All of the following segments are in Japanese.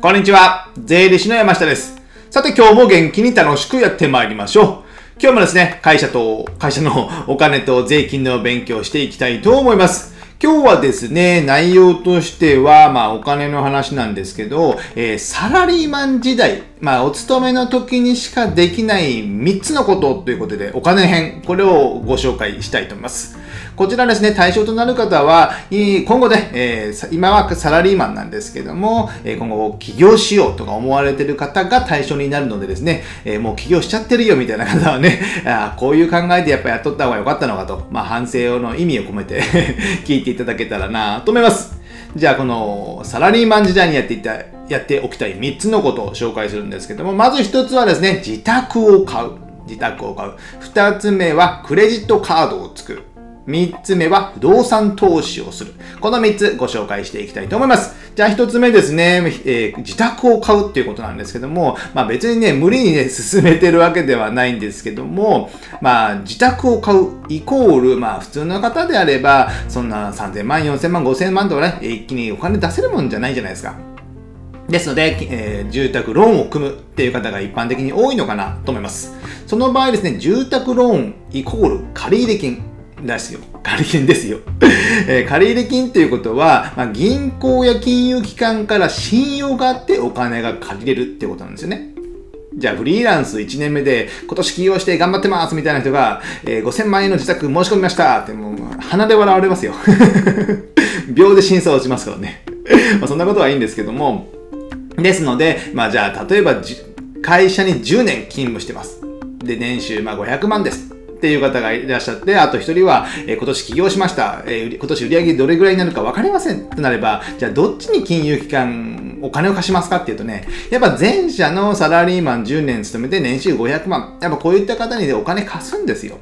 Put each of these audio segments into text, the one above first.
こんにちは。税理士の山下です。さて今日も元気に楽しくやってまいりましょう。今日もですね、会社と、会社のお金と税金の勉強をしていきたいと思います。今日はですね、内容としては、まあお金の話なんですけど、えーサラリーマン時代、まあお勤めの時にしかできない3つのことということで、お金編、これをご紹介したいと思います。こちらですね、対象となる方は、今後ね、えー今はサラリーマンなんですけども、え今後起業しようとか思われてる方が対象になるのでですね、えもう起業しちゃってるよみたいな方はね、あこういう考えでやっぱやっとった方が良かったのかと、まあ反省の意味を込めて 聞いていただけたらなと思います。じゃあこのサラリーマン時代にやっていた、やっておきたい3つのことを紹介するんですけども、まず1つはですね、自宅を買う。自宅を買う。2つ目はクレジットカードを作る。3つ目は不動産投資をする。この3つご紹介していきたいと思います。じゃあ1つ目ですね、えー自宅を買うっていうことなんですけども、まあ別にね、無理にね、進めてるわけではないんですけども、まあ自宅を買うイコール、まあ普通の方であれば、そんな3000万、4000万、5000万とかね、一気にお金出せるもんじゃないじゃないですか。ですので、えー住宅ローンを組むっていう方が一般的に多いのかなと思います。その場合ですね、住宅ローンイコール借入金ですよ。借金ですよ。えー借入金っていうことは、まあ、銀行や金融機関から信用があってお金が借りれるってことなんですよね。じゃあフリーランス1年目で今年起業して頑張ってますみたいな人が、えー5000万円の自宅申し込みましたってもう鼻で笑われますよ。秒で審査落ちますからね。まあそんなことはいいんですけども、ですので、まあじゃあ例えば会社に10年勤務してます。で、年収まあ500万です。っていう方がいらっしゃって、あと一人は、え今年起業しました。え今年売上どれぐらいになるか分かりませんとなれば、じゃあどっちに金融機関お金を貸しますかっていうとね、やっぱ前者のサラリーマン10年勤めて年収500万。やっぱこういった方にお金貸すんですよ。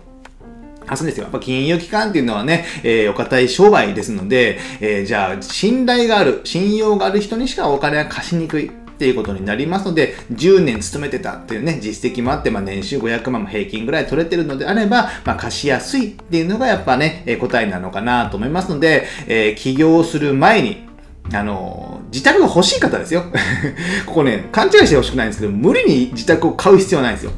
貸すんですよ。やっぱ金融機関っていうのはね、えーお堅い商売ですので、えーじゃあ、信頼がある、信用がある人にしかお金は貸しにくい。っていうことになりますので、10年勤めてたっていうね、実績もあって、まあ年収500万も平均ぐらい取れてるのであれば、まあ貸しやすいっていうのがやっぱね、え答えなのかなと思いますので、えー起業する前に、あの自宅が欲しい方ですよ。ここね、勘違いしてほしくないんですけど、無理に自宅を買う必要はないんですよ。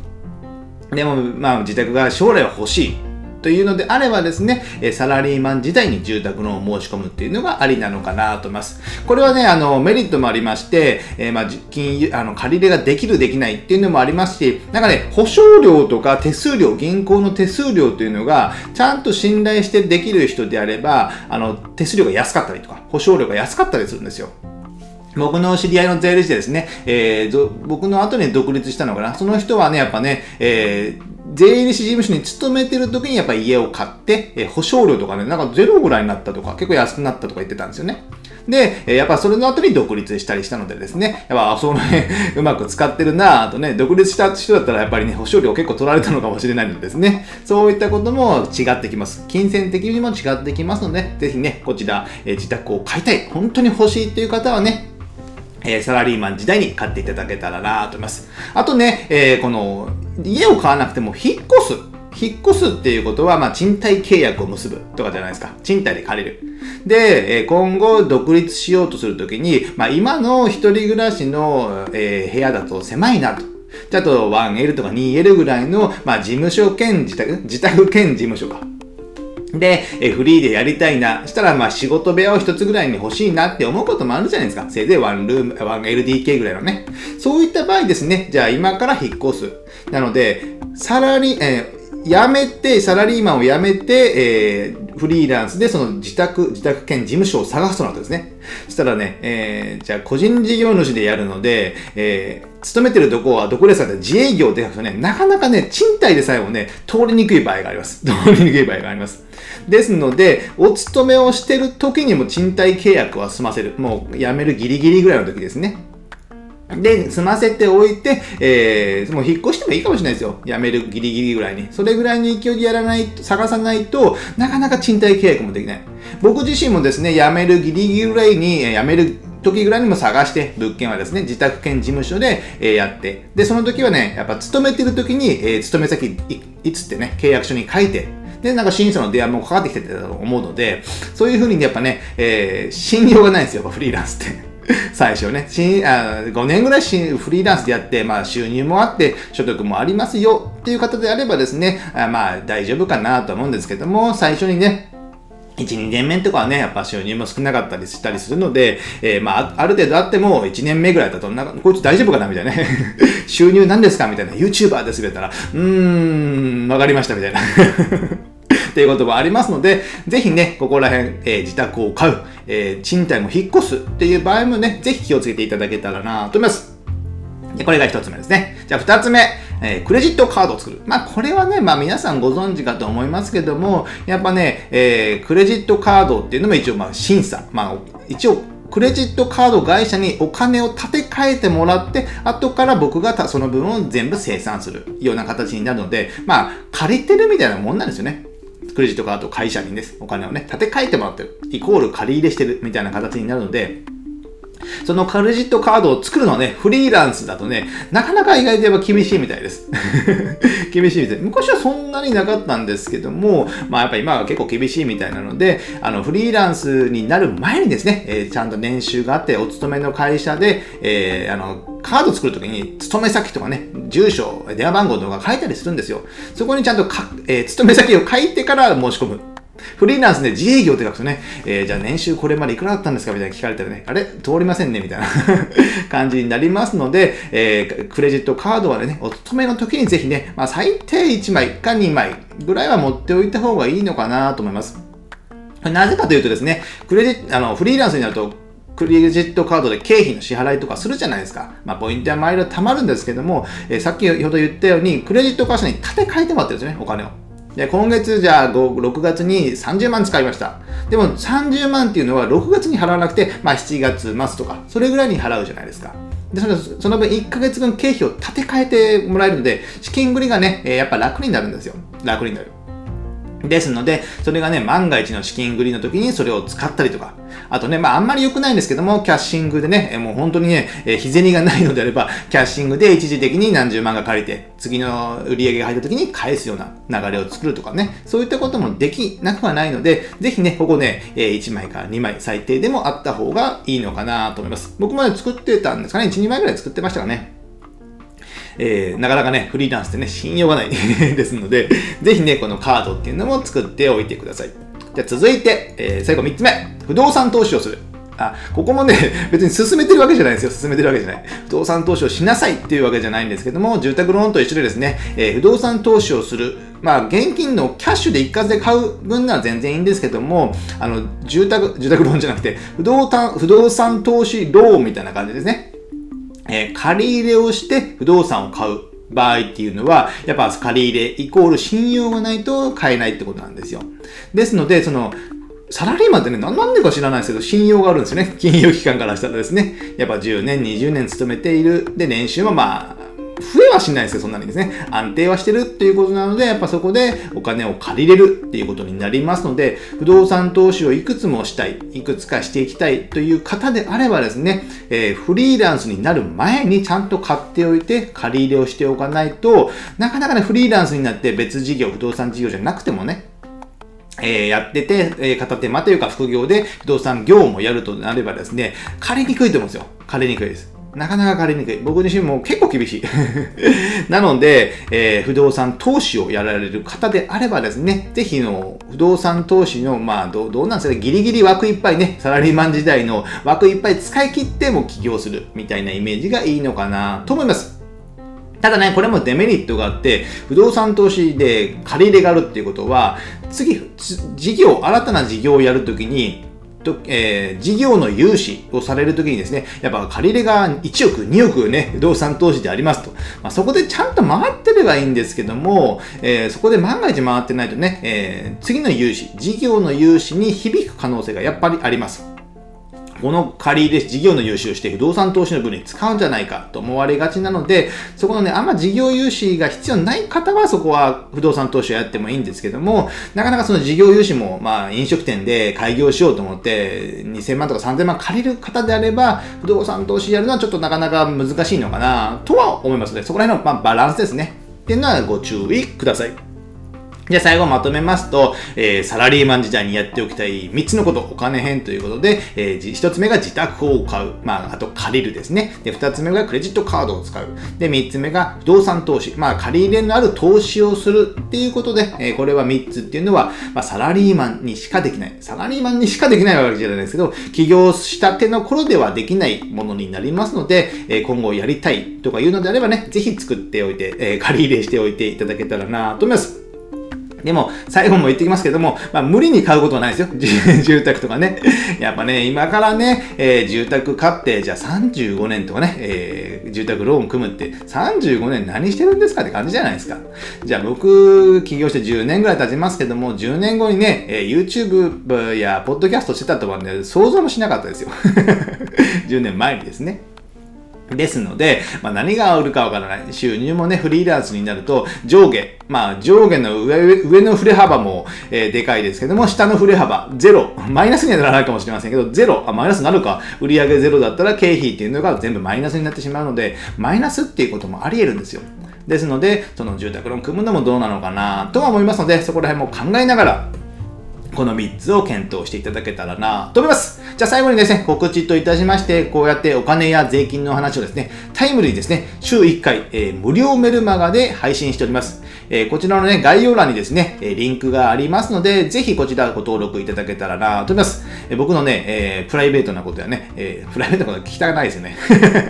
でも、まあ、自宅が将来は欲しいというのであればですね、サラリーマン時代に住宅ローンを申し込むっていうのがありなのかなと思います。これはね、あの、メリットもありまして、えーまあ、金融、あの、借り入れができる、できないっていうのもありますし、なんかね、保証料とか手数料、銀行の手数料というのが、ちゃんと信頼してできる人であれば、あの、手数料が安かったりとか、保証料が安かったりするんですよ。僕の知り合いの税理士でですね、えー僕の後に独立したのかな。その人はね、やっぱね、えー税理士事務所に勤めてる時にやっぱ家を買って、え保証料とかね、なんかゼロぐらいになったとか、結構安くなったとか言ってたんですよね。で、えやっぱそれの後に独立したりしたのでですね、やっぱ、そのね、うまく使ってるなぁとね、独立した人だったらやっぱりね、保証料結構取られたのかもしれないのでですね、そういったことも違ってきます。金銭的にも違ってきますので、ぜひね、こちら、え自宅を買いたい、本当に欲しいっていう方はね、えサラリーマン時代に買っていただけたらなと思います。あとね、えーこの、家を買わなくても引っ越す。引っ越すっていうことは、まあ、賃貸契約を結ぶとかじゃないですか。賃貸で借りる。で、え今後独立しようとするときに、まあ、今の一人暮らしの、えー部屋だと狭いなと。じゃあと 1L とか 2L ぐらいの、まあ、事務所兼自宅、自宅兼事務所か。で、えフリーでやりたいな。したら、まあ仕事部屋を一つぐらいに欲しいなって思うこともあるじゃないですか。せいぜいワンルーム、ワン LDK ぐらいのね。そういった場合ですね、じゃあ今から引っ越す。なので、サラリー、えー辞めて、サラリーマンを辞めて、えーフリーランスでその自宅、自宅兼事務所を探すとなったんですね。そしたらね、えーじゃあ個人事業主でやるので、えー勤めてるとこはどこですかって自営業でやるとね、なかなかね、賃貸でさえもね、通りにくい場合があります。通りにくい場合があります。ですので、お勤めをしてる時にも賃貸契約は済ませる。もう辞めるギリギリぐらいの時ですね。で、済ませておいて、えー、もう引っ越してもいいかもしれないですよ。辞めるギリギリぐらいに。それぐらいの勢いでやらないと、探さないとなかなか賃貸契約もできない。僕自身もですね、辞めるギリギリぐらいに、えー辞める時ぐらいにも探して、物件はですね、自宅兼事務所で、えーやって、で、その時はね、やっぱ勤めてる時に、えー勤め先いいつってね、契約書に書いて、で、なんか審査の電話もかかってきてたと思うので、そういうふうにやっぱね、えー信用がないんですよ、フリーランスって。最初ね。しあ5年ぐらいしフリーランスでやって、まあ収入もあって、所得もありますよっていう方であればですね、あまあ大丈夫かなと思うんですけども、最初にね、1、2年目とかはね、やっぱ収入も少なかったりしたりするので、えー、まあ、ある程度あっても、1年目ぐらいだと、なんか、こいつ大丈夫かなみたいなね。収入何ですかみたいな。YouTuber ですみたいな。うーん、わかりましたみたいな。っていうこともありますので、ぜひね、ここら辺、えー、自宅を買う、えー、賃貸も引っ越すっていう場合もね、ぜひ気をつけていただけたらなと思います。これが一つ目ですね。じゃあ二つ目、えー、クレジットカードを作る。まあこれはね、まあ皆さんご存知かと思いますけども、やっぱね、えー、クレジットカードっていうのも一応まあ審査。まあ一応クレジットカード会社にお金を立て替えてもらって、後から僕がその分を全部生産するような形になるので、まあ借りてるみたいなもんなんですよね。クレジットカード会社にです。お金をね、立て替えてもらってる。イコール借り入れしてるみたいな形になるので、そのクレジットカードを作るのはね、フリーランスだとね、なかなか意外とやっぱ厳しいみたいです。厳しいみたい。昔はそんなになかったんですけども、まあやっぱ今は結構厳しいみたいなので、あの、フリーランスになる前にですね、えー、ちゃんと年収があって、お勤めの会社で、えー、あの、カード作るときに、勤め先とかね、住所、電話番号とか書いたりするんですよ。そこにちゃんとか、えー、勤め先を書いてから申し込む。フリーランスで自営業って書くとね、えー、じゃあ年収これまでいくらだったんですか？みたいな聞かれたらね、あれ？通りませんねみたいな 感じになりますので、えー、クレジットカードはね、お勤めの時にぜひね、まあ、最低1枚か2枚ぐらいは持っておいた方がいいのかなと思います。なぜかというとですね、クレジットあのフリーランスになると、クレジットカードで経費の支払いとかするじゃないですか。まあ、ポイントやマイルは貯まるんですけども、えー、さっきほど言ったように、クレジット会社に立て替えてもらってるんですね、お金を。で今月じゃあ6月に30万使いました。でも30万っていうのは6月に払わなくて、まあ、7月末とかそれぐらいに払うじゃないですか。でそのその分1ヶ月分経費を立て替えてもらえるので資金繰りがね、やっぱ楽になるんですよ。楽になる。ですので、それがね、万が一の資金繰りの時にそれを使ったりとか、あとね、まああんまり良くないんですけども、キャッシングでね、もう本当にね、え、日銭がないのであれば、キャッシングで一時的に何十万が借りて、次の売り上げが入った時に返すような流れを作るとかね、そういったこともできなくはないので、ぜひね、ここね、え、1枚から2枚最低でもあった方がいいのかなと思います。僕もね、作ってたんですかね、1、2枚ぐらい作ってましたかね。えー、なかなかね、フリーランスってね、信用がない ですので、ぜひね、このカードっていうのも作っておいてください。じゃ続いて、えー、最後3つ目。不動産投資をする。あ、ここもね、別に進めてるわけじゃないですよ。進めてるわけじゃない。不動産投資をしなさいっていうわけじゃないんですけども、住宅ローンと一緒でですね、えー、不動産投資をする。まあ、現金のキャッシュで一括で買う分なら全然いいんですけども、あの、住宅、住宅ローンじゃなくて、不動産、不動産投資ローンみたいな感じですね。えー、借り入れをして不動産を買う場合っていうのは、やっぱ借り入れイコール信用がないと買えないってことなんですよ。ですので、その、サラリーマンってね、なんでか知らないですけど、信用があるんですよね。金融機関からしたらですね。やっぱ10年、20年勤めている。で、年収はまあ、増えはしないですよ、そんなにですね。安定はしてるっていうことなので、やっぱそこでお金を借りれるっていうことになりますので、不動産投資をいくつもしたい、いくつかしていきたいという方であればですね、えー、フリーランスになる前にちゃんと買っておいて、借り入れをしておかないと、なかなかね、フリーランスになって別事業、不動産事業じゃなくてもね、えー、やってて、えー、片手間というか副業で不動産業務をやるとなればですね、借りにくいと思うんですよ。借りにくいです。なかなか借りにくい。僕自身も結構厳しい。なので、えー、不動産投資をやられる方であればですね、ぜひの不動産投資の、まあど、どうなんですかね、ギリギリ枠いっぱいね、サラリーマン時代の枠いっぱい使い切っても起業するみたいなイメージがいいのかなと思います。ただね、これもデメリットがあって、不動産投資で借り入れがあるっていうことは、次、事業、新たな事業をやるときに、と、えー、事業の融資をされるときにですね、やっぱ借り入れが1億、2億ね、不動産投資でありますと。まあ、そこでちゃんと回ってればいいんですけども、えー、そこで万が一回ってないとね、えー、次の融資、事業の融資に響く可能性がやっぱりあります。この借り入れ事業の融資をして不動産投資の分に使うんじゃないかと思われがちなので、そこのね、あんま事業融資が必要ない方はそこは不動産投資をやってもいいんですけども、なかなかその事業融資も、まあ飲食店で開業しようと思って2000万とか3000万借りる方であれば、不動産投資やるのはちょっとなかなか難しいのかなとは思いますので、そこら辺のまバランスですね。っていうのはご注意ください。じゃあ最後まとめますと、えー、サラリーマン時代にやっておきたい3つのこと、お金編ということで、えー、1つ目が自宅を買う。まあ、あと借りるですね。で、2つ目がクレジットカードを使う。で、3つ目が不動産投資。まあ、借り入れのある投資をするっていうことで、えー、これは3つっていうのは、まあ、サラリーマンにしかできない。サラリーマンにしかできないわけじゃないですけど、起業したての頃ではできないものになりますので、えー今後やりたいとかいうのであればね、ぜひ作っておいて、えー借り入れしておいていただけたらなと思います。でも、最後も言ってきますけども、まあ、無理に買うことはないですよ。住宅とかね。やっぱね、今からね、えー、住宅買って、じゃあ35年とかね、えー、住宅ローン組むって、35年何してるんですかって感じじゃないですか。じゃあ僕、起業して10年ぐらい経ちますけども、10年後にね、えー、YouTube やポッドキャストしてたとはね、想像もしなかったですよ。10年前にですね。ですので、まあ、何があるかわからない。収入もね、フリーランスになると、上下、まあ、上下の上上の振れ幅も、えー、でかいですけども、下の振れ幅、ゼロ。マイナスにはならないかもしれませんけど、ゼロ。あ、マイナスになるか。売上ゼロだったら経費っていうのが全部マイナスになってしまうので、マイナスっていうこともあり得るんですよ。ですので、その住宅ローン組むのもどうなのかなとは思いますので、そこら辺も考えながら、この3つを検討していただけたらなと思います。じゃあ最後にですね、告知といたしまして、こうやってお金や税金の話をですね、タイムリーですね、週1回、えー、無料メルマガで配信しております。えー、こちらのね、概要欄にですね、えリンクがありますので、ぜひこちらご登録いただけたらなと思います。え僕のね、え、プライベートなことやね、えプライベートなこと聞きたくないですよね。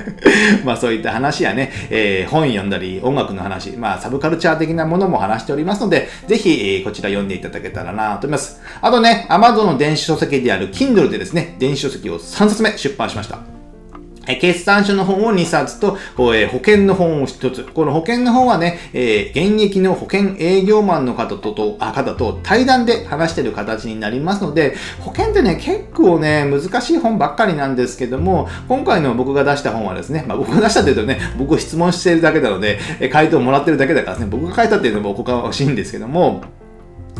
まあそういった話やね、え本読んだり、音楽の話、まあサブカルチャー的なものも話しておりますので、ぜひ、えこちら読んでいただけたらなと思います。あとね、Amazon の電子書籍である Kindle でですね、電子書籍を3冊目出版しました。え決算書の本を2冊と、え保険の本を1つ。この保険の本はね、えー、現役の保険営業マンの方ととあ方と対談で話してる形になりますので、保険ってね、結構ね、難しい本ばっかりなんですけども、今回の僕が出した本はですね、まあ、僕が出したって言うとね、僕質問してるだけなので、え回答もらってるだけだからですね、僕が書いたっていうのもおこがましいんですけども、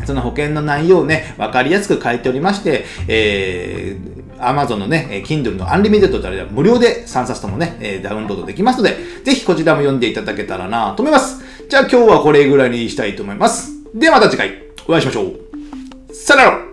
その保険の内容をね、わかりやすく書いておりまして、えー、Amazon のね、Kindle の Unlimited とあれは無料で3冊ともね、ダウンロードできますので、ぜひこちらも読んでいただけたらなと思います。じゃあ今日はこれぐらいにしたいと思います。ではまた次回お会いしましょう。さよなら